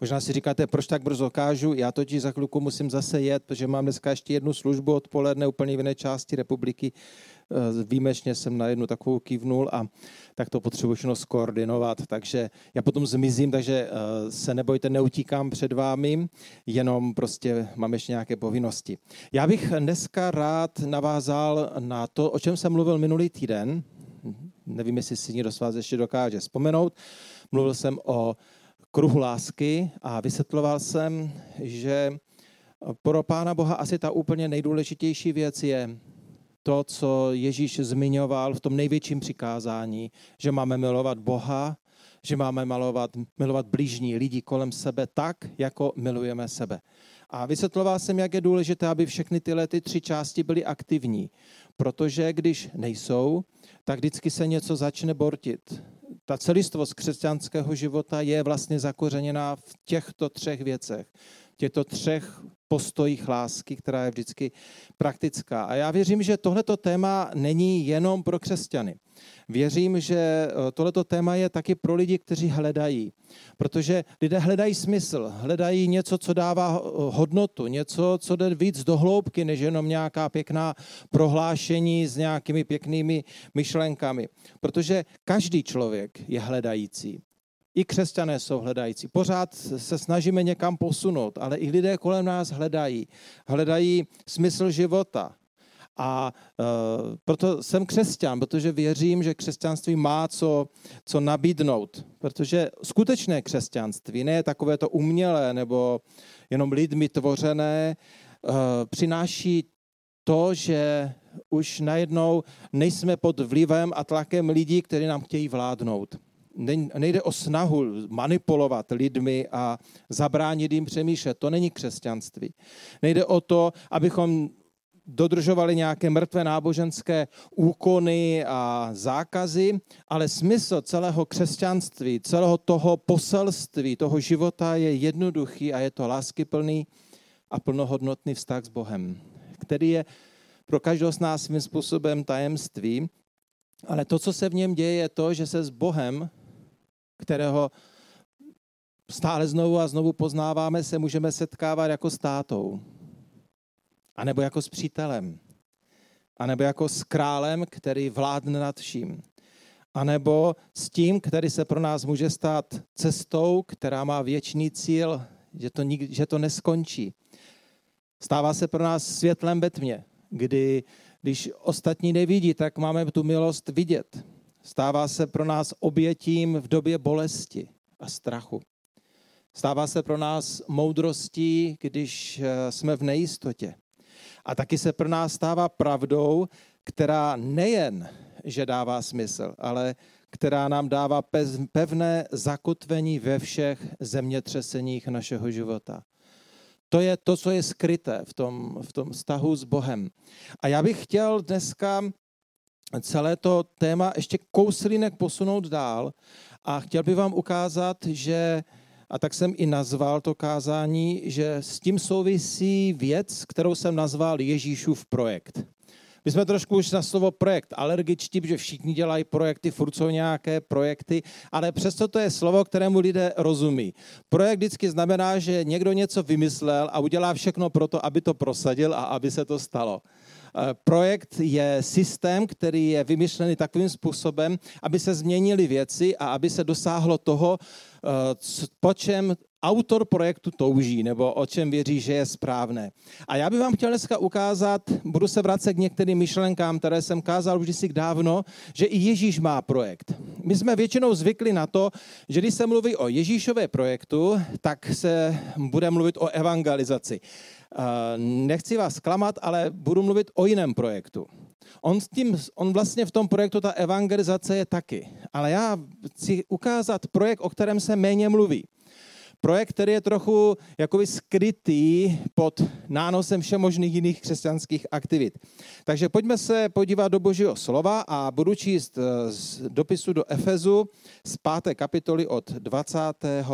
Možná si říkáte, proč tak brzo kážu? Já totiž za chvilku musím zase jet, protože mám dneska ještě jednu službu odpoledne úplně v jiné části republiky. Eh, výjimečně jsem na jednu takovou kývnul a tak to potřebuji všechno skoordinovat. Takže já potom zmizím, takže eh, se nebojte, neutíkám před vámi, jenom prostě mám ještě nějaké povinnosti. Já bych dneska rád navázal na to, o čem jsem mluvil minulý týden. Nevím, jestli si někdo z vás ještě dokáže vzpomenout. Mluvil jsem o kruhu lásky a vysvětloval jsem, že pro Pána Boha asi ta úplně nejdůležitější věc je to, co Ježíš zmiňoval v tom největším přikázání, že máme milovat Boha, že máme malovat, milovat blížní lidi kolem sebe tak, jako milujeme sebe. A vysvětloval jsem, jak je důležité, aby všechny tyhle ty tři části byly aktivní, protože když nejsou, tak vždycky se něco začne bortit ta celistvost křesťanského života je vlastně zakořeněná v těchto třech věcech, těchto třech postojích lásky, která je vždycky praktická. A já věřím, že tohleto téma není jenom pro křesťany. Věřím, že eh, tohleto téma je taky pro lidi, kteří hledají. Protože lidé hledají smysl, hledají něco, co dává eh, hodnotu, něco, co jde víc do hloubky, než jenom nějaká pěkná prohlášení s nějakými pěknými myšlenkami. Protože každý člověk je hledající. I křesťané jsou hledající. Pořád se snažíme někam posunout, ale i lidé kolem nás hledají. Hledají smysl života. A uh, proto jsem křesťan, protože věřím, že křesťanství má co, co nabídnout. Protože skutečné křesťanství, ne takové to umělé nebo jenom lidmi tvořené, uh, přináší to, že už najednou nejsme pod vlivem a tlakem lidí, kteří nám chtějí vládnout nejde o snahu manipulovat lidmi a zabránit jim přemýšlet. To není křesťanství. Nejde o to, abychom dodržovali nějaké mrtvé náboženské úkony a zákazy, ale smysl celého křesťanství, celého toho poselství, toho života je jednoduchý a je to láskyplný a plnohodnotný vztah s Bohem, který je pro každého z nás svým způsobem tajemství, ale to, co se v něm děje, je to, že se s Bohem kterého stále znovu a znovu poznáváme, se můžeme setkávat jako s tátou, anebo jako s přítelem, anebo jako s králem, který vládne nad vším, anebo s tím, který se pro nás může stát cestou, která má věčný cíl, že to, nik, že to neskončí. Stává se pro nás světlem ve tmě, kdy když ostatní nevidí, tak máme tu milost vidět. Stává se pro nás obětím v době bolesti a strachu. Stává se pro nás moudrostí, když eh, jsme v nejistotě. A taky se pro nás stává pravdou, která nejen, že dává smysl, ale která nám dává pevné zakotvení ve všech zemětřeseních našeho života. To je to, co je skryté v tom, v tom vztahu s Bohem. A já bych chtěl dneska celé to téma ještě kouslinek posunout dál a chtěl bych vám ukázat, že, a tak jsem i nazval to kázání, že s tím souvisí věc, kterou jsem nazval Ježíšův projekt. My jsme trošku už na slovo projekt alergičtí, protože všichni dělají projekty, furt jsou nějaké projekty, ale přesto to je slovo, kterému lidé rozumí. Projekt vždycky znamená, že někdo něco vymyslel a udělá všechno pro to, aby to prosadil a aby se to stalo. Eh, projekt je systém, který je vymyšlený takovým způsobem, aby se změnily věci a aby se dosáhlo toho, eh, po čem autor projektu touží, nebo o čem věří, že je správné. A já bych vám chtěl dneska ukázat, budu se vracet k některým myšlenkám, které jsem kázal už si dávno, že i Ježíš má projekt. My jsme většinou zvykli na to, že když se mluví o Ježíšové projektu, tak se bude mluvit o evangelizaci. Nechci vás klamat, ale budu mluvit o jiném projektu. On, s tím, on vlastně v tom projektu, ta evangelizace je taky. Ale já chci ukázat projekt, o kterém se méně mluví. Projekt, který je trochu jakoby skrytý pod nánosem všemožných jiných křesťanských aktivit. Takže pojďme se podívat do božího slova a budu číst eh, z dopisu do Efezu z 5. kapitoly od 25.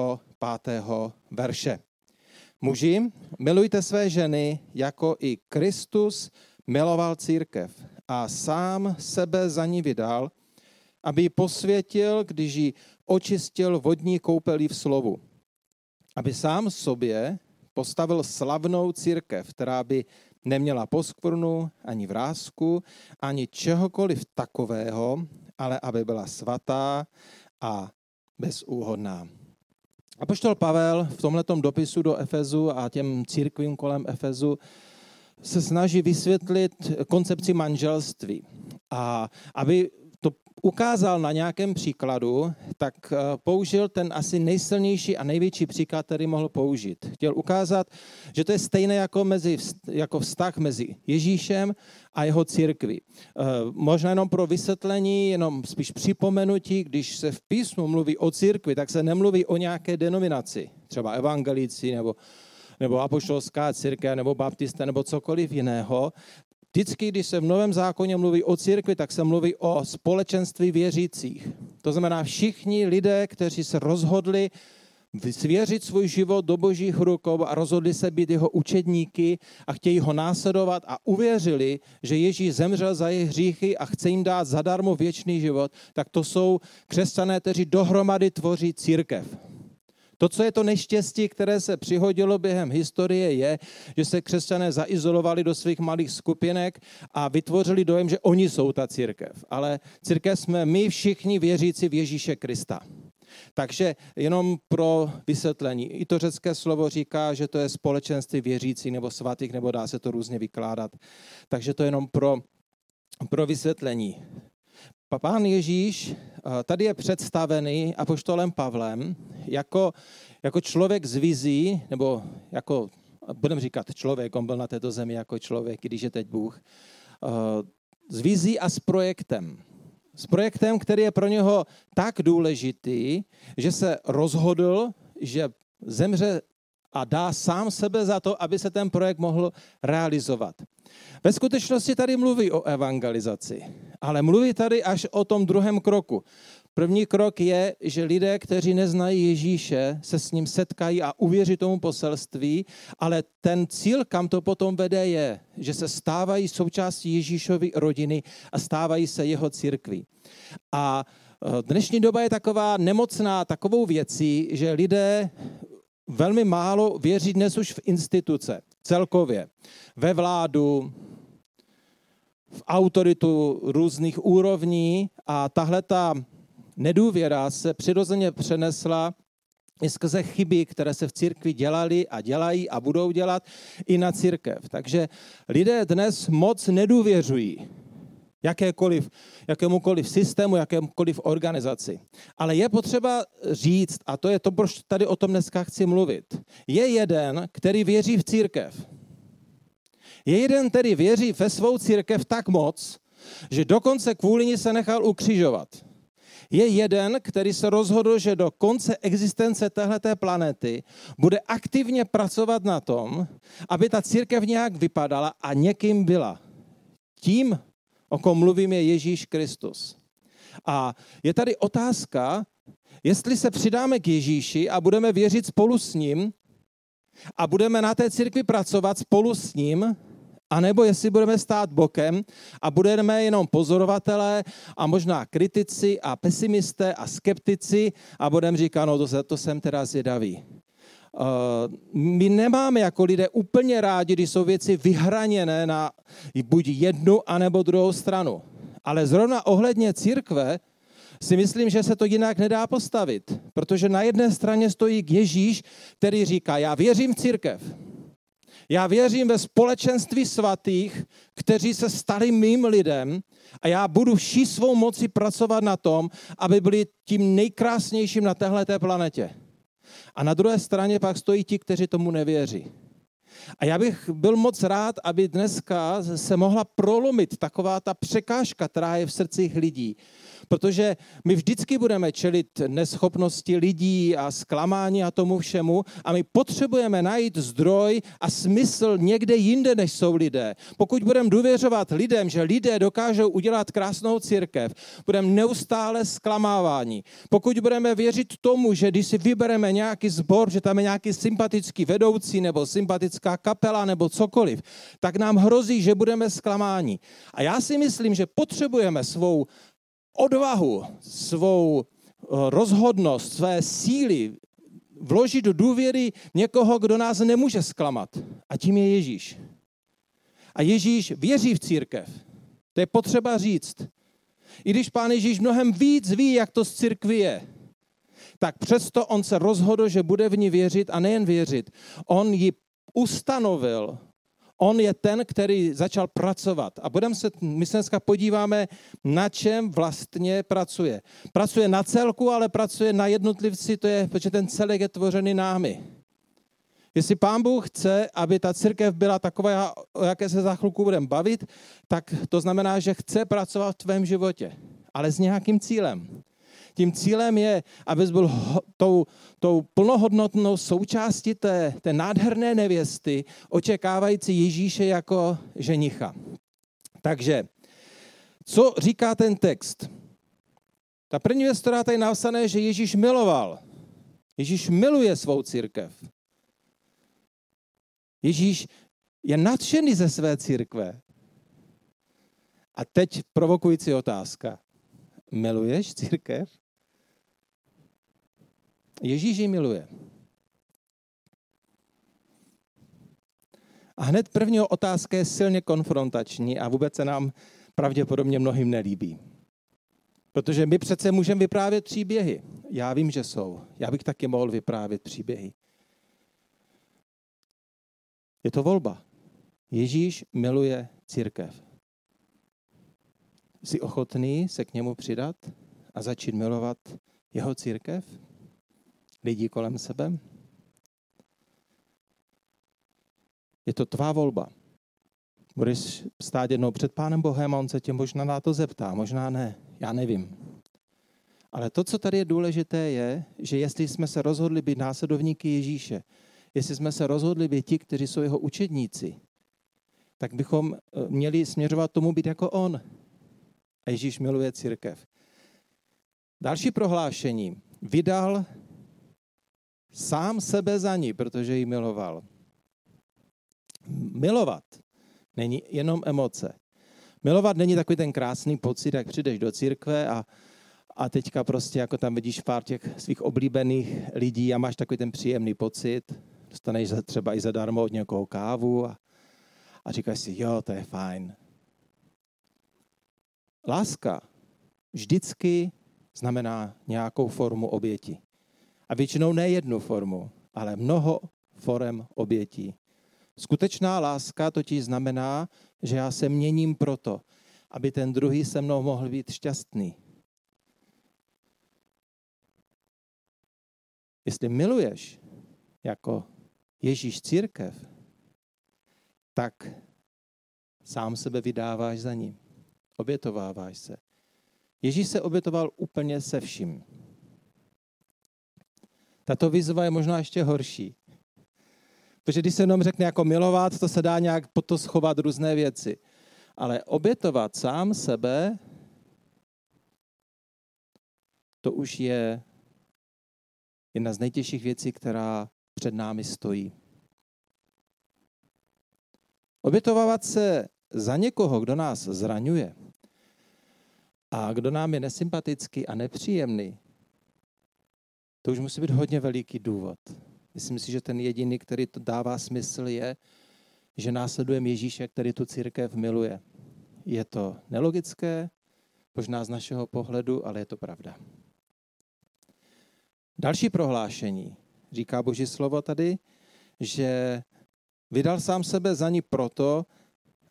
verše. Muži, milujte své ženy, jako i Kristus miloval církev a sám sebe za ní vydal, aby ji posvětil, když ji očistil vodní koupelí v slovu aby sám sobě postavil slavnou církev, která by neměla poskvrnu, ani vrázku, ani čehokoliv takového, ale aby byla svatá a bezúhodná. A poštol Pavel v tomto dopisu do Efezu a těm církvím kolem Efezu se snaží vysvětlit koncepci manželství. A aby ukázal na nějakém příkladu, tak eh, použil ten asi nejsilnější a největší příklad, který mohl použít. Chtěl ukázat, že to je stejné jako, mezi, jako vztah mezi Ježíšem a jeho církví. Eh, možná jenom pro vysvětlení, jenom spíš připomenutí, když se v písmu mluví o církvi, tak se nemluví o nějaké denominaci, třeba evangelici nebo nebo apoštolská církev, nebo baptista, nebo cokoliv jiného. Vždycky, když se v Novém zákoně mluví o církvi, tak se mluví o společenství věřících. To znamená všichni lidé, kteří se rozhodli svěřit svůj život do božích rukou a rozhodli se být jeho učedníky a chtějí ho následovat a uvěřili, že Ježíš zemřel za jejich hříchy a chce jim dát zadarmo věčný život, tak to jsou křesťané, kteří dohromady tvoří církev. To, co je to neštěstí, které se přihodilo během historie, je, že se křesťané zaizolovali do svých malých skupinek a vytvořili dojem, že oni jsou ta církev. Ale církev jsme my všichni věřící v Ježíše Krista. Takže jenom pro vysvětlení. I to řecké slovo říká, že to je společenství věřící nebo svatých, nebo dá se to různě vykládat. Takže to jenom pro, pro vysvětlení. Pán Ježíš eh, tady je představený apoštolem Pavlem jako, jako člověk z vizí, nebo jako, budeme říkat člověk, on byl na této zemi jako člověk, když je teď Bůh, eh, s vizí a s projektem. S projektem, který je pro něho tak důležitý, že se rozhodl, že zemře a dá sám sebe za to, aby se ten projekt mohl realizovat. Ve skutečnosti tady mluví o evangelizaci, ale mluví tady až o tom druhém kroku. První krok je, že lidé, kteří neznají Ježíše, se s ním setkají a uvěří tomu poselství, ale ten cíl, kam to potom vede, je, že se stávají součástí Ježíšovy rodiny a stávají se jeho církví. A e, dnešní doba je taková nemocná takovou věcí, že lidé velmi málo věří dnes už v instituce celkově, ve vládu, v autoritu různých úrovní a tahle ta nedůvěra se přirozeně přenesla i skrze chyby, které se v církvi dělali a dělají a budou dělat i na církev. Takže lidé dnes moc nedůvěřují jakékoliv, jakémukoliv systému, jakémukoliv organizaci. Ale je potřeba říct, a to je to, proč tady o tom dneska chci mluvit, je jeden, který věří v církev. Je jeden, který věří ve svou církev tak moc, že dokonce kvůli ní se nechal ukřižovat. Je jeden, který se rozhodl, že do konce existence téhleté planety bude aktivně pracovat na tom, aby ta církev nějak vypadala a někým byla. Tím, o kom mluvím, je Ježíš Kristus. A je tady otázka, jestli se přidáme k Ježíši a budeme věřit spolu s ním a budeme na té církvi pracovat spolu s ním, anebo jestli budeme stát bokem a budeme jenom pozorovatelé a možná kritici a pesimisté a skeptici a budeme říkat, no to, to jsem teda zvědavý. Uh, my nemáme jako lidé úplně rádi, když jsou věci vyhraněné na buď jednu, anebo druhou stranu. Ale zrovna ohledně církve si myslím, že se to jinak nedá postavit. Protože na jedné straně stojí Ježíš, který říká, já věřím v církev. Já věřím ve společenství svatých, kteří se stali mým lidem a já budu vší svou moci pracovat na tom, aby byli tím nejkrásnějším na téhleté planetě. A na druhé straně pak stojí ti, kteří tomu nevěří. A já bych byl moc rád, aby dneska se mohla prolomit taková ta překážka, která je v srdcích lidí. Protože my vždycky budeme čelit neschopnosti lidí a zklamání a tomu všemu a my potřebujeme najít zdroj a smysl někde jinde, než jsou lidé. Pokud budeme důvěřovat lidem, že lidé dokážou udělat krásnou církev, budeme neustále zklamávání. Pokud budeme věřit tomu, že když si vybereme nějaký sbor, že tam je nějaký sympatický vedoucí nebo sympatická kapela nebo cokoliv, tak nám hrozí, že budeme zklamáni. A já si myslím, že potřebujeme svou odvahu, svou eh, rozhodnost, své síly vložit do důvěry někoho, kdo nás nemůže zklamat. A tím je Ježíš. A Ježíš věří v církev. To je potřeba říct. I když pán Ježíš mnohem víc ví, jak to z církvy je, tak přesto on se rozhodl, že bude v ní věřit a nejen věřit. On ji ustanovil. On je ten, který začal pracovat. A budeme se, my se dneska podíváme, na čem vlastně pracuje. Pracuje na celku, ale pracuje na jednotlivci, to je, protože ten celek je tvořený námi. Jestli pán Bůh chce, aby ta církev byla taková, o jaké se za chvilku budeme bavit, tak to znamená, že chce pracovat v tvém životě, ale s nějakým cílem. Tím cílem je, abys byl tou, tou plnohodnotnou součástí té, té nádherné nevěsty, očekávající Ježíše jako ženicha. Takže, co říká ten text? Ta první věc, která tady napsané, že Ježíš miloval. Ježíš miluje svou církev. Ježíš je nadšený ze své církve. A teď provokující otázka. Miluješ církev? Ježíš ji miluje. A hned první otázka je silně konfrontační a vůbec se nám pravděpodobně mnohým nelíbí. Protože my přece můžeme vyprávět příběhy. Já vím, že jsou. Já bych taky mohl vyprávět příběhy. Je to volba. Ježíš miluje církev. Jsi ochotný se k němu přidat a začít milovat jeho církev? Lidí kolem sebe? Je to tvá volba. Budeš stát jednou před Pánem Bohem a on se tě možná na to zeptá, možná ne, já nevím. Ale to, co tady je důležité, je, že jestli jsme se rozhodli být následovníky Ježíše, jestli jsme se rozhodli být ti, kteří jsou jeho učedníci, tak bychom eh, měli směřovat tomu být jako on. A Ježíš miluje církev. Další prohlášení. Vydal sám sebe za ní, protože ji miloval. Milovat není jenom emoce. Milovat není takový ten krásný pocit, jak přijdeš do církve a, a teďka prostě jako tam vidíš pár těch svých oblíbených lidí a máš takový ten příjemný pocit, dostaneš třeba i zadarmo od někoho kávu a, a říkáš si, jo, to je fajn. Láska vždycky znamená nějakou formu oběti. A většinou ne jednu formu, ale mnoho forem obětí. Skutečná láska totiž znamená, že já se měním proto, aby ten druhý se mnou mohl být šťastný. Jestli miluješ jako Ježíš církev, tak sám sebe vydáváš za ním. Obětováváš se. Ježíš se obětoval úplně se vším. Tato výzva je možná ještě horší. Protože když se jenom řekne jako milovat, to se dá nějak po to schovat různé věci. Ale obětovat sám sebe, to už je jedna z nejtěžších věcí, která před námi stojí. Obětovávat se za někoho, kdo nás zraňuje a kdo nám je nesympatický a nepříjemný, to už musí být hodně veliký důvod. Myslím si, že ten jediný, který to dává smysl, je, že následujeme Ježíše, který tu církev miluje. Je to nelogické, možná z našeho pohledu, ale je to pravda. Další prohlášení říká Boží slovo tady, že vydal sám sebe za ní proto,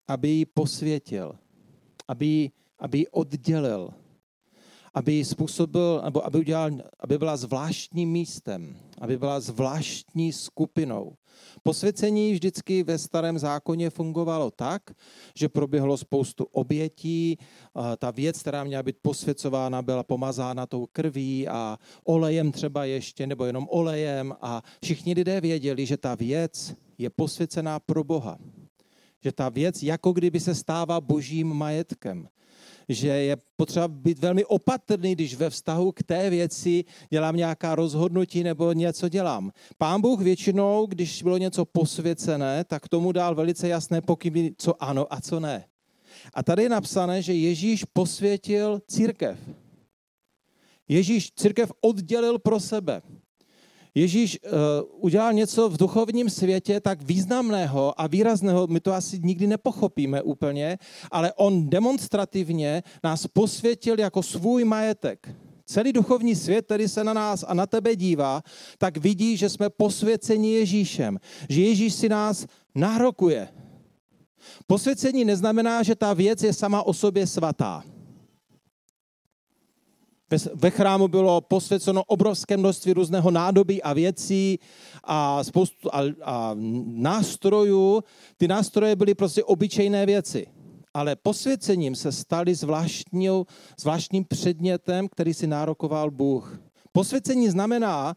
aby ji posvětil, aby ji, aby ji oddělil, aby způsobil, nebo aby, udělal, aby byla zvláštním místem, aby byla zvláštní skupinou. Posvěcení vždycky ve starém zákoně fungovalo tak, že proběhlo spoustu obětí, ta věc, která měla být posvěcována, byla pomazána tou krví a olejem třeba ještě, nebo jenom olejem a všichni lidé věděli, že ta věc je posvěcená pro Boha. Že ta věc jako kdyby se stává božím majetkem že je potřeba být velmi opatrný, když ve vztahu k té věci dělám nějaká rozhodnutí nebo něco dělám. Pán Bůh většinou, když bylo něco posvěcené, tak tomu dal velice jasné pokyny, co ano a co ne. A tady je napsané, že Ježíš posvětil církev. Ježíš církev oddělil pro sebe. Ježíš uh, udělal něco v duchovním světě tak významného a výrazného, my to asi nikdy nepochopíme úplně, ale on demonstrativně nás posvětil jako svůj majetek. Celý duchovní svět, který se na nás a na tebe dívá, tak vidí, že jsme posvěceni Ježíšem. Že Ježíš si nás nárokuje. Posvěcení neznamená, že ta věc je sama o sobě svatá. Ve chrámu bylo posvěceno obrovské množství různého nádobí a věcí a spoustu a, a nástrojů. Ty nástroje byly prostě obyčejné věci. Ale posvěcením se stali zvláštním předmětem, který si nárokoval Bůh. Posvěcení znamená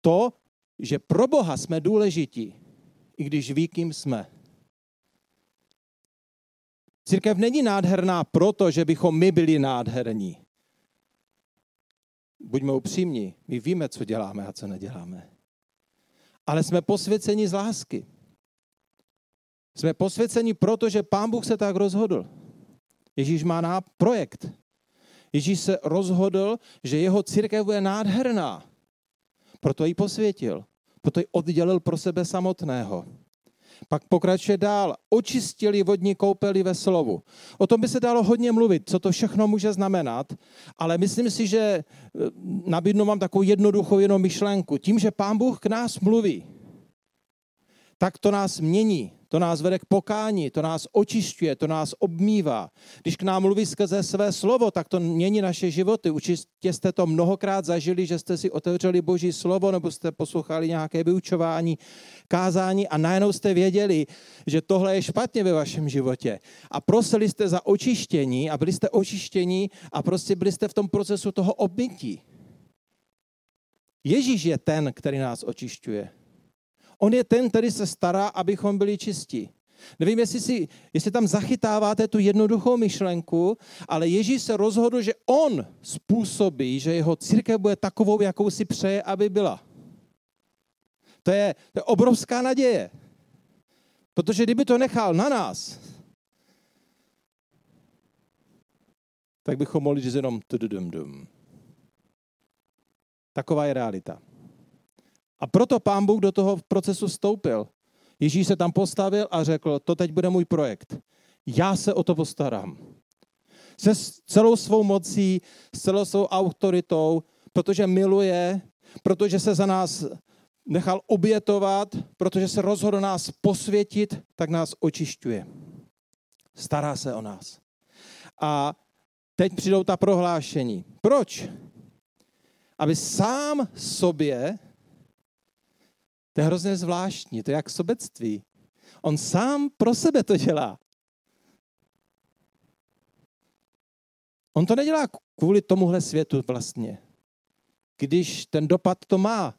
to, že pro Boha jsme důležití, i když ví, kým jsme. Církev není nádherná proto, že bychom my byli nádherní buďme upřímní, my víme, co děláme a co neděláme. Ale jsme posvěceni z lásky. Jsme posvěceni proto, že Pán Bůh se tak rozhodl. Ježíš má na projekt. Ježíš se rozhodl, že jeho církev bude nádherná. Proto ji posvětil. Proto ji oddělil pro sebe samotného. Pak pokračuje dál. Očistili vodní koupeli ve slovu. O tom by se dalo hodně mluvit, co to všechno může znamenat, ale myslím si, že eh, nabídnu vám takovou jednoduchou jenom myšlenku. Tím, že Pán Bůh k nás mluví, tak to nás mění. To nás vede k pokání, to nás očišťuje, to nás obmývá. Když k nám mluví skrze své slovo, tak to mění naše životy. Určitě jste to mnohokrát zažili, že jste si otevřeli Boží slovo nebo jste poslouchali nějaké vyučování, kázání a najednou jste věděli, že tohle je špatně ve vašem životě. A prosili jste za očištění a byli jste očištění a prostě byli jste v tom procesu toho obmytí. Ježíš je ten, který nás očišťuje. On je ten, který se stará, abychom byli čistí. Nevím, jestli, si, jestli tam zachytáváte tu jednoduchou myšlenku, ale Ježíš se rozhodl, že on způsobí, že jeho církev bude takovou, jakou si přeje, aby byla. To je, to je obrovská naděje. Protože kdyby to nechal na nás, tak bychom mohli říct jenom Taková je realita. A proto pán Bůh do toho procesu vstoupil. Ježíš se tam postavil a řekl, to teď bude můj projekt. Já se o to postarám. Se celou svou mocí, s celou svou autoritou, protože miluje, protože se za nás nechal obětovat, protože se rozhodl nás posvětit, tak nás očišťuje. Stará se o nás. A teď přijdou ta prohlášení. Proč? Aby sám sobě to je hrozně zvláštní, to je jak sobectví. On sám pro sebe to dělá. On to nedělá kvůli tomuhle světu vlastně. Když ten dopad to má,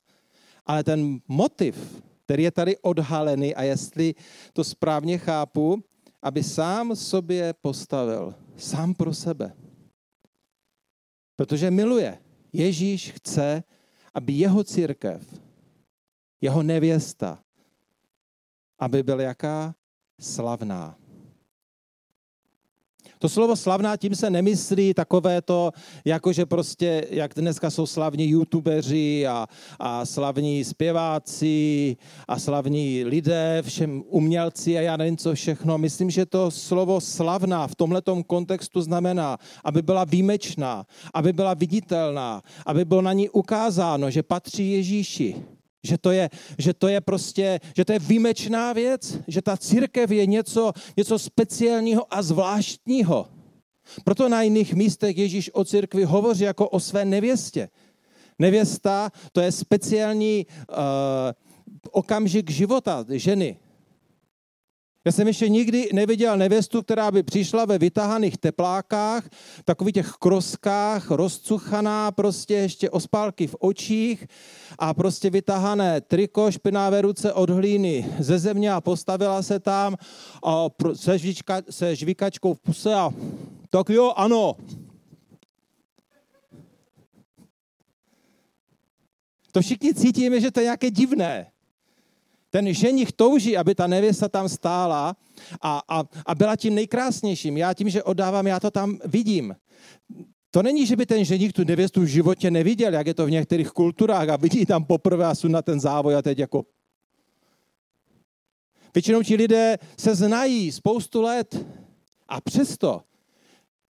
ale ten motiv, který je tady odhalený a jestli to správně chápu, aby sám sobě postavil, sám pro sebe. Protože miluje. Ježíš chce, aby jeho církev jeho nevěsta, aby byl jaká? Slavná. To slovo slavná tím se nemyslí takové to, jakože prostě, jak dneska jsou slavní youtubeři a, a slavní zpěváci a slavní lidé, všem umělci a já nevím co všechno. Myslím, že to slovo slavná v tomhletom kontextu znamená, aby byla výjimečná, aby byla viditelná, aby bylo na ní ukázáno, že patří Ježíši že to, je, že to je prostě, že to je výjimečná věc, že ta církev je něco, něco speciálního a zvláštního. Proto na jiných místech Ježíš o církvi hovoří jako o své nevěstě. Nevěsta to je speciální uh, okamžik života ženy. Já jsem ještě nikdy neviděl nevěstu, která by přišla ve vytahaných teplákách, takových těch kroskách, rozcuchaná, prostě ještě ospálky v očích a prostě vytahané triko, špinavé ruce od hlíny ze země a postavila se tam a se, žvíčka, se žvíkačkou v puse a tak jo, ano. To všichni cítíme, že to je nějaké divné. Ten ženich touží, aby ta nevěsta tam stála a, a, a byla tím nejkrásnějším. Já tím, že oddávám, já to tam vidím. to není, že by ten ženich tu nevěstu v životě neviděl, jak je to v některých kulturách a vidí tam poprvé a na ten závoj a teď jako... Většinou ti lidé se znají spoustu let a přesto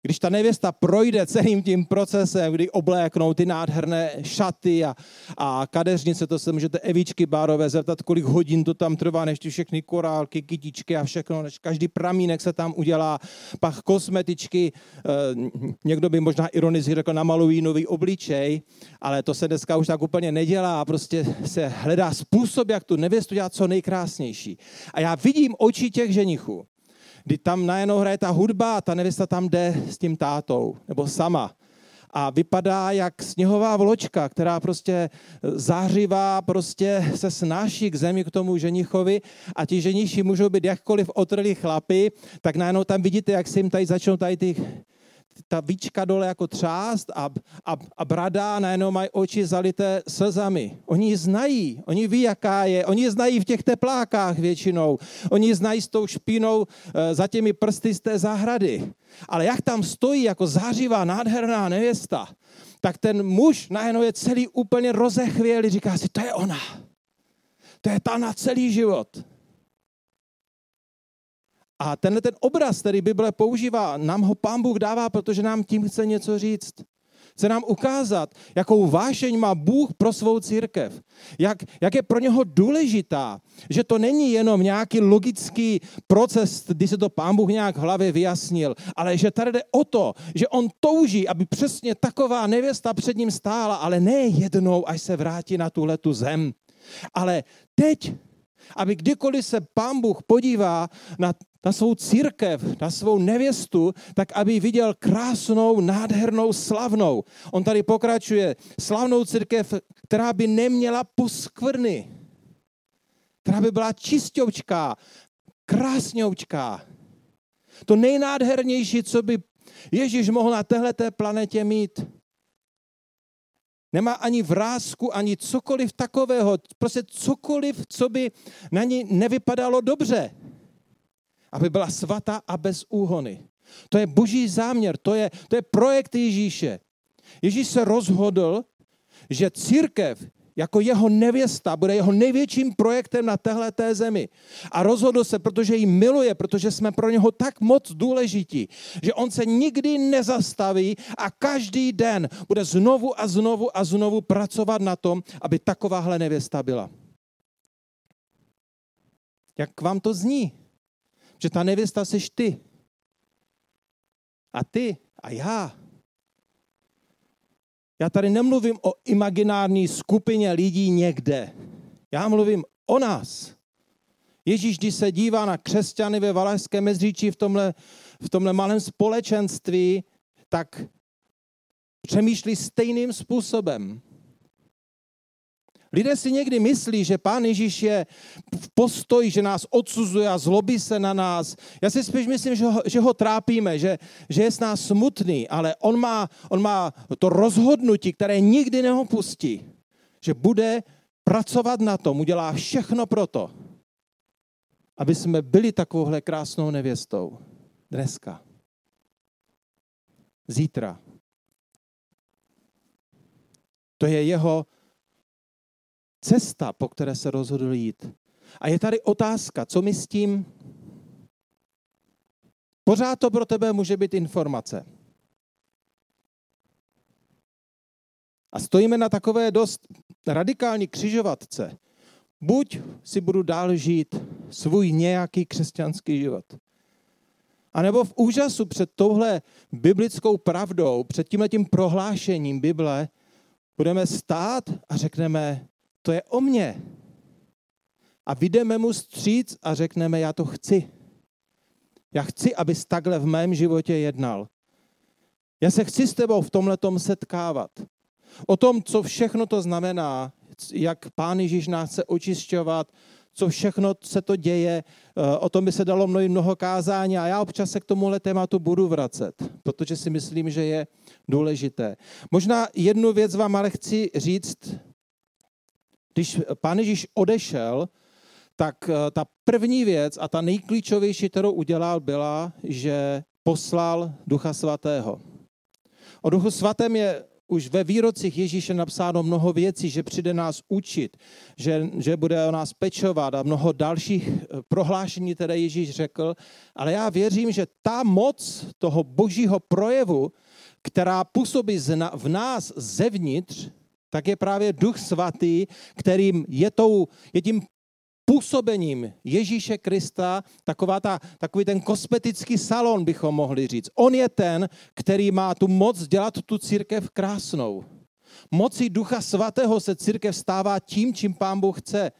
když ta nevěsta projde celým tím procesem, kdy obléknou ty nádherné šaty a, a kadeřnice, to se můžete Evičky Bárové zeptat, kolik hodin to tam trvá, než ty všechny korálky, kytičky a všechno, než každý pramínek se tam udělá, pak kosmetičky, eh, někdo by možná ironicky řekl, namalují nový obličej, ale to se dneska už tak úplně nedělá, prostě se hledá způsob, jak tu nevěstu dělat co nejkrásnější. A já vidím oči těch ženichů, kdy tam najednou hraje ta hudba a ta nevěsta tam jde s tím tátou, nebo sama. A vypadá jak sněhová vločka, která prostě zářivá, prostě se snáší k zemi k tomu ženichovi a ti ženiši můžou být jakkoliv otrlí chlapy, tak najednou tam vidíte, jak se jim tady začnou tady ty ta víčka dole jako třást a, a, a brada najednou mají oči zalité slzami. Oni ji znají, oni ví, jaká je, oni ji znají v těch teplákách většinou, oni ji znají s tou špínou e, za těmi prsty z té zahrady. Ale jak tam stojí jako zářivá, nádherná nevěsta, tak ten muž najednou je celý úplně rozechvělý, říká si, to je ona. To je ta na celý život. A tenhle ten obraz, který Bible používá, nám ho pán Bůh dává, protože nám tím chce něco říct. Chce nám ukázat, jakou vášeň má Bůh pro svou církev. Jak, jak je pro něho důležitá. Že to není jenom nějaký logický proces, kdy se to pán Bůh nějak v hlavě vyjasnil, ale že tady jde o to, že on touží, aby přesně taková nevěsta před ním stála, ale ne jednou, až se vrátí na tuhle tu zem. Ale teď aby kdykoliv se pán Bůh podívá na, na svou církev, na svou nevěstu, tak aby viděl krásnou, nádhernou, slavnou. On tady pokračuje. Slavnou církev, která by neměla poskvrny. Která by byla čistěvčká, krásňoučká. To nejnádhernější, co by Ježíš mohl na téhleté planetě mít. Nemá ani vrázku, ani cokoliv takového, prostě cokoliv, co by na ní nevypadalo dobře. Aby byla svatá a bez úhony. To je boží záměr, to je, to je projekt Ježíše. Ježíš se rozhodl, že církev jako jeho nevěsta, bude jeho největším projektem na téhle té zemi. A rozhodl se, protože ji miluje, protože jsme pro něho tak moc důležití, že on se nikdy nezastaví a každý den bude znovu a znovu a znovu pracovat na tom, aby takováhle nevěsta byla. Jak vám to zní? Že ta nevěsta seš ty. A ty a já. Já tady nemluvím o imaginární skupině lidí někde. Já mluvím o nás. Ježíš, když se dívá na křesťany ve Valašském mezříčí v tomhle, v tomhle malém společenství, tak přemýšlí stejným způsobem. Lidé si někdy myslí, že Pán Ježíš je v postoji, že nás odsuzuje a zlobí se na nás. Já si spíš myslím, že ho, že ho trápíme, že, že je s nás smutný, ale on má, on má to rozhodnutí, které nikdy neopustí, že bude pracovat na tom, udělá všechno pro to, aby jsme byli takovouhle krásnou nevěstou. Dneska. Zítra. To je jeho cesta, po které se rozhodl jít. A je tady otázka, co my s tím? Pořád to pro tebe může být informace. A stojíme na takové dost radikální křižovatce. Buď si budu dál žít svůj nějaký křesťanský život. A nebo v úžasu před touhle biblickou pravdou, před tímhletím prohlášením Bible, budeme stát a řekneme, to je o mně. A vyjdeme mu stříc a řekneme, já to chci. Já chci, abys takhle v mém životě jednal. Já se chci s tebou v tomhle setkávat. O tom, co všechno to znamená, jak Pán Ježíš nás chce očišťovat, co všechno se to děje, eh, o tom by se dalo mnoho, mnoho kázání a já občas se k tomuhle tématu budu vracet, protože si myslím, že je důležité. Možná jednu věc vám ale chci říct, když pán Ježíš odešel, tak eh, ta první věc a ta nejklíčovější, kterou udělal, byla, že poslal Ducha Svatého. O Duchu Svatém je už ve výrocích Ježíše napsáno mnoho věcí, že přijde nás učit, že, že bude o nás pečovat a mnoho dalších eh, prohlášení, které Ježíš řekl. Ale já věřím, že ta moc toho božího projevu, která působí v nás zevnitř, tak je právě Duch Svatý, kterým je, tou, je tím působením Ježíše Krista, taková ta, takový ten kosmetický salon bychom mohli říct. On je ten, který má tu moc dělat tu církev krásnou. Mocí Ducha Svatého se církev stává tím, čím Pán Bůh chce.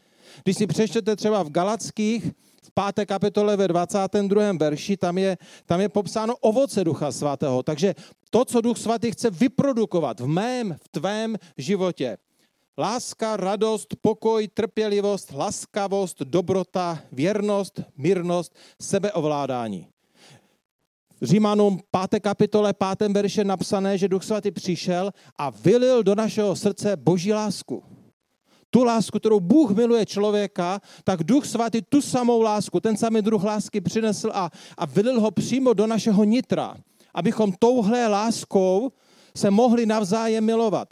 Když si přečtete třeba v Galackých, páté kapitole ve 22. verši, tam je, tam je popsáno ovoce Ducha Svatého. Takže to, co Duch Svatý chce vyprodukovat v mém, v tvém životě. Láska, radost, pokoj, trpělivost, laskavost, dobrota, věrnost, mírnost, sebeovládání. Římanům 5. kapitole 5. verše napsané, že Duch Svatý přišel a vylil do našeho srdce boží lásku. Tu lásku, kterou Bůh miluje člověka, tak Duch Svatý tu samou lásku, ten samý druh lásky přinesl a, a vylil ho přímo do našeho nitra, abychom touhle láskou se mohli navzájem milovat.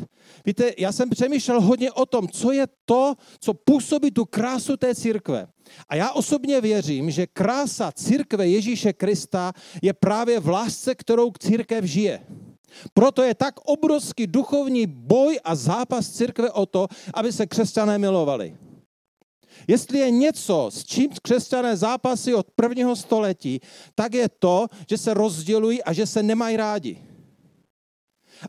Víte, já jsem přemýšlel hodně o tom, co je to, co působí tu krásu té církve. A já osobně věřím, že krása církve Ježíše Krista je právě v lásce, kterou církev žije. Proto je tak obrovský duchovní boj a zápas církve o to, aby se křesťané milovali. Jestli je něco, s čím křesťané zápasy od prvního století, tak je to, že se rozdělují a že se nemají rádi.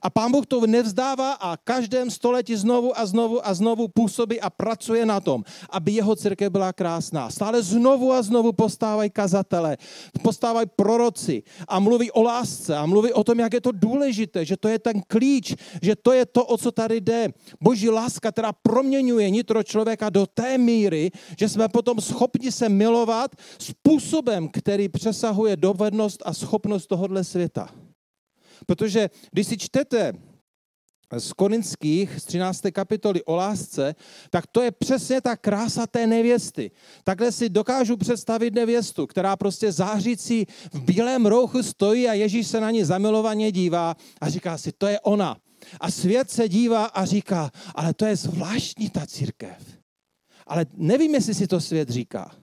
A pán Bůh to nevzdává a každém století znovu a znovu a znovu působí a pracuje na tom, aby jeho církev byla krásná. Stále znovu a znovu postávají kazatele, postávají proroci a mluví o lásce a mluví o tom, jak je to důležité, že to je ten klíč, že to je to, o co tady jde. Boží láska, která proměňuje nitro člověka do té míry, že jsme potom schopni se milovat způsobem, který přesahuje dovednost a schopnost tohohle světa. Protože když si čtete z Korinských, z 13. kapitoly o lásce, tak to je přesně ta krása té nevěsty. Takhle si dokážu představit nevěstu, která prostě zářící v bílém rouchu stojí a Ježíš se na ní zamilovaně dívá a říká si, to je ona. A svět se dívá a říká, ale to je zvláštní ta církev. Ale nevím, jestli si to svět říká.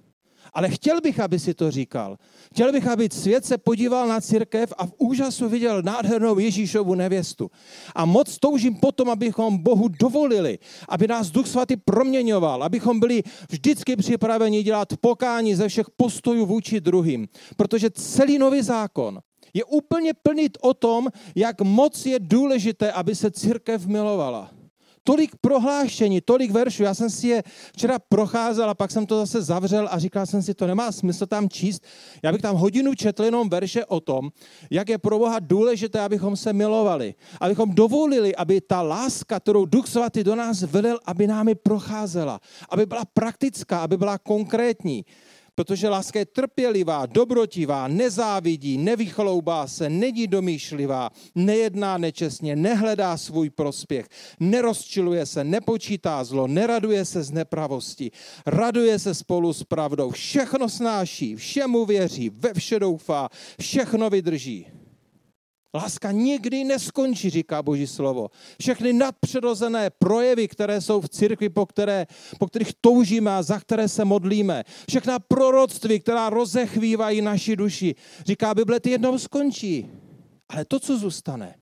Ale chtěl bych, aby si to říkal. Chtěl bych, aby svět se podíval na církev a v úžasu viděl nádhernou Ježíšovu nevěstu. A moc toužím potom, abychom Bohu dovolili, aby nás Duch Svatý proměňoval, abychom byli vždycky připraveni dělat pokání ze všech postojů vůči druhým. Protože celý nový zákon je úplně plný o tom, jak moc je důležité, aby se církev milovala tolik prohlášení, tolik veršů. Já jsem si je včera procházel a pak jsem to zase zavřel a říkal jsem si, to nemá smysl tam číst. Já bych tam hodinu četl jenom verše o tom, jak je pro Boha důležité, abychom se milovali. Abychom dovolili, aby ta láska, kterou Duch Svatý do nás vedl, aby námi procházela. Aby byla praktická, aby byla konkrétní. Protože láska je trpělivá, dobrotivá, nezávidí, nevychloubá se, není domýšlivá, nejedná nečestně, nehledá svůj prospěch, nerozčiluje se, nepočítá zlo, neraduje se z nepravosti, raduje se spolu s pravdou, všechno snáší, všemu věří, ve vše doufá, všechno vydrží. Láska nikdy neskončí, říká Boží slovo. Všechny nadpřirozené projevy, které jsou v církvi, po, které, po kterých toužíme a za které se modlíme, všechna proroctví, která rozechvívají naši duši, říká Bible, ty jednou skončí. Ale to, co zůstane,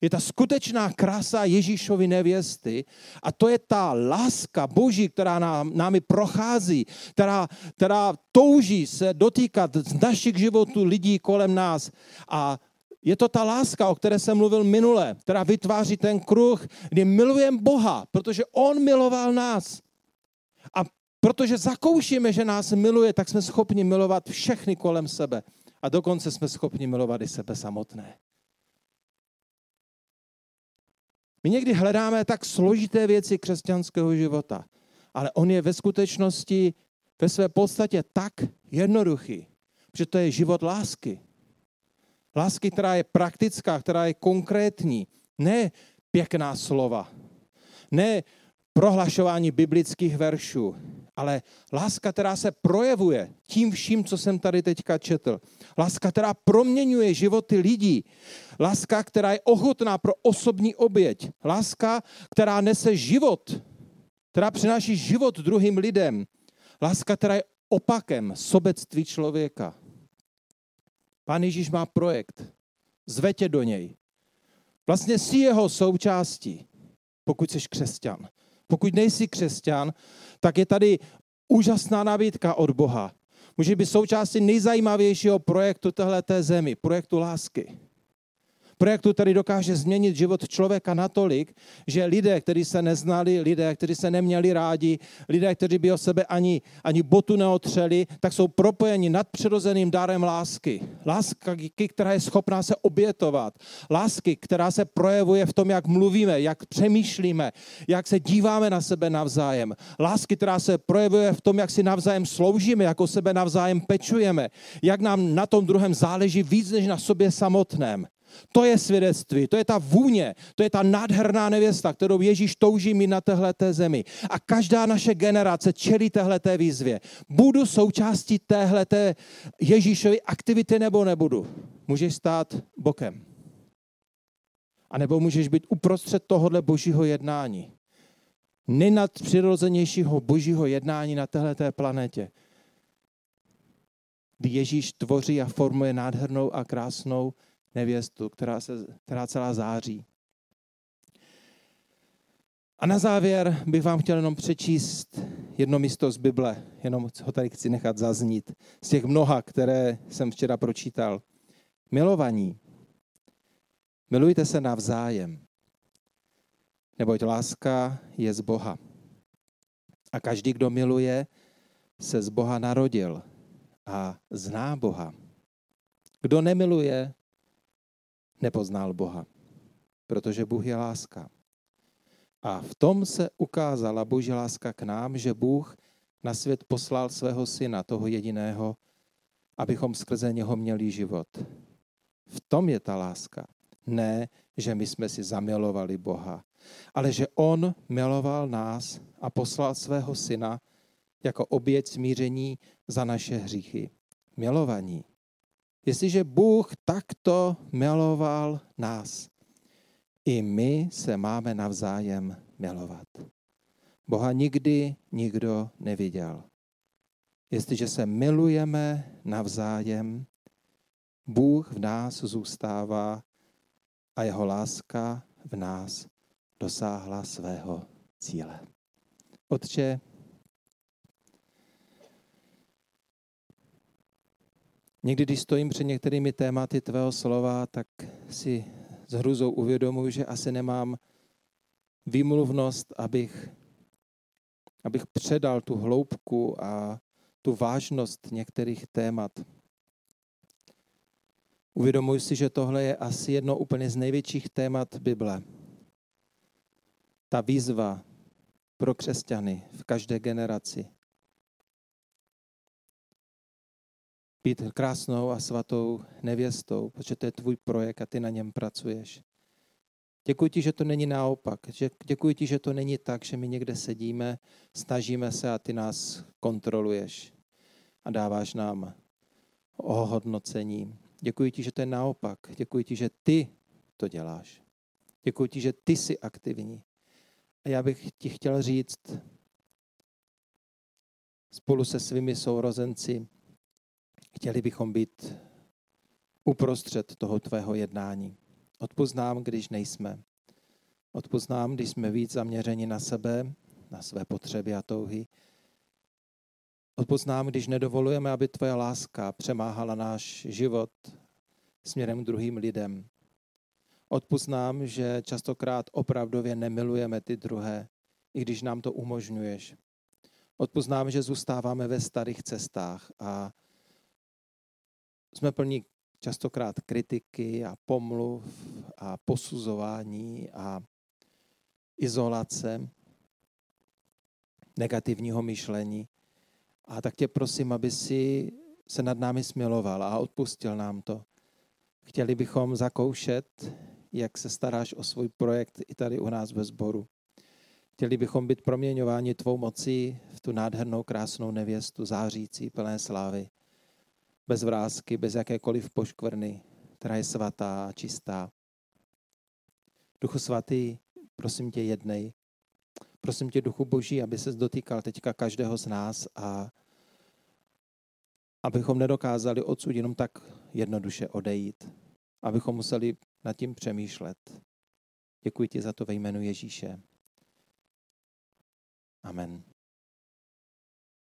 je ta skutečná krása Ježíšovy nevěsty a to je ta láska Boží, která nám, námi prochází, která, která touží se dotýkat z našich životů lidí kolem nás a je to ta láska, o které jsem mluvil minule, která vytváří ten kruh, kdy milujeme Boha, protože On miloval nás. A protože zakoušíme, že nás miluje, tak jsme schopni milovat všechny kolem sebe. A dokonce jsme schopni milovat i sebe samotné. My někdy hledáme tak složité věci křesťanského života, ale on je ve skutečnosti ve své podstatě tak jednoduchý, že to je život lásky. Lásky, která je praktická, která je konkrétní. Ne pěkná slova. Ne prohlašování biblických veršů, ale láska, která se projevuje tím vším, co jsem tady teďka četl. Láska, která proměňuje životy lidí. Láska, která je ochotná pro osobní oběť. Láska, která nese život, která přináší život druhým lidem. Láska, která je opakem sobectví člověka. Pán Ježíš má projekt. Zve tě do něj. Vlastně jsi jeho součástí, pokud jsi křesťan. Pokud nejsi křesťan, tak je tady úžasná nabídka od Boha. Může být součástí nejzajímavějšího projektu téhleté zemi, projektu lásky projektu, který dokáže změnit život člověka natolik, že lidé, kteří se neznali, lidé, kteří se neměli rádi, lidé, kteří by o sebe ani, ani botu neotřeli, tak jsou propojeni nad přirozeným dárem lásky. Láska, která je schopná se obětovat. Lásky, která se projevuje v tom, jak mluvíme, jak přemýšlíme, jak se díváme na sebe navzájem. Lásky, která se projevuje v tom, jak si navzájem sloužíme, jak o sebe navzájem pečujeme, jak nám na tom druhém záleží víc než na sobě samotném. To je svědectví, to je ta vůně, to je ta nádherná nevěsta, kterou Ježíš touží mít na téhleté zemi. A každá naše generace čelí téhleté výzvě. Budu součástí téhleté Ježíšovy aktivity nebo nebudu? Můžeš stát bokem. A nebo můžeš být uprostřed tohohle božího jednání. Nejnadpřirozenějšího božího jednání na téhleté planetě. Kdy Ježíš tvoří a formuje nádhernou a krásnou nevěstu, která, se, která celá září. A na závěr bych vám chtěl jenom přečíst jedno místo z Bible, jenom ho tady chci nechat zaznít, z těch mnoha, které jsem včera pročítal. Milovaní, milujte se navzájem, neboť láska je z Boha. A každý, kdo miluje, se z Boha narodil a zná Boha. Kdo nemiluje, nepoznal Boha, protože Bůh je láska. A v tom se ukázala boží láska k nám, že Bůh na svět poslal svého syna, toho jediného, abychom skrze něho měli život. V tom je ta láska. Ne, že my jsme si zamilovali Boha, ale že On miloval nás a poslal svého syna jako oběť smíření za naše hříchy. Milovaní. Jestliže Bůh takto miloval nás, i my se máme navzájem milovat. Boha nikdy nikdo neviděl. Jestliže se milujeme navzájem, Bůh v nás zůstává a jeho láska v nás dosáhla svého cíle. Otče, Někdy, když stojím před některými tématy tvého slova, tak si s hruzou uvědomuji, že asi nemám výmluvnost, abych, abych předal tu hloubku a tu vážnost některých témat. Uvědomuji si, že tohle je asi jedno úplně z největších témat Bible. Ta výzva pro křesťany v každé generaci. Být krásnou a svatou nevěstou, protože to je tvůj projekt a ty na něm pracuješ. Děkuji ti, že to není naopak. Děkuji ti, že to není tak, že my někde sedíme, snažíme se a ty nás kontroluješ a dáváš nám ohodnocení. Děkuji ti, že to je naopak. Děkuji ti, že ty to děláš. Děkuji ti, že ty jsi aktivní. A já bych ti chtěl říct spolu se svými sourozenci, Chtěli bychom být uprostřed toho tvého jednání. Odpoznám, když nejsme. Odpoznám, když jsme víc zaměřeni na sebe, na své potřeby a touhy. Odpoznám, když nedovolujeme, aby tvoje láska přemáhala náš život směrem k druhým lidem. Odpoznám, že častokrát opravdově nemilujeme ty druhé, i když nám to umožňuješ. Odpoznám, že zůstáváme ve starých cestách a jsme plní častokrát kritiky a pomluv a posuzování a izolace, negativního myšlení. A tak tě prosím, aby si se nad námi smiloval a odpustil nám to. Chtěli bychom zakoušet, jak se staráš o svůj projekt i tady u nás ve sboru. Chtěli bychom být proměňováni tvou mocí v tu nádhernou, krásnou nevěstu, zářící, plné slávy, bez vrázky, bez jakékoliv poškvrny, která je svatá, čistá. Duchu svatý, prosím tě, jednej. Prosím tě, Duchu Boží, aby se dotýkal teďka každého z nás a abychom nedokázali odsud jenom tak jednoduše odejít, abychom museli nad tím přemýšlet. Děkuji ti za to ve jménu Ježíše. Amen.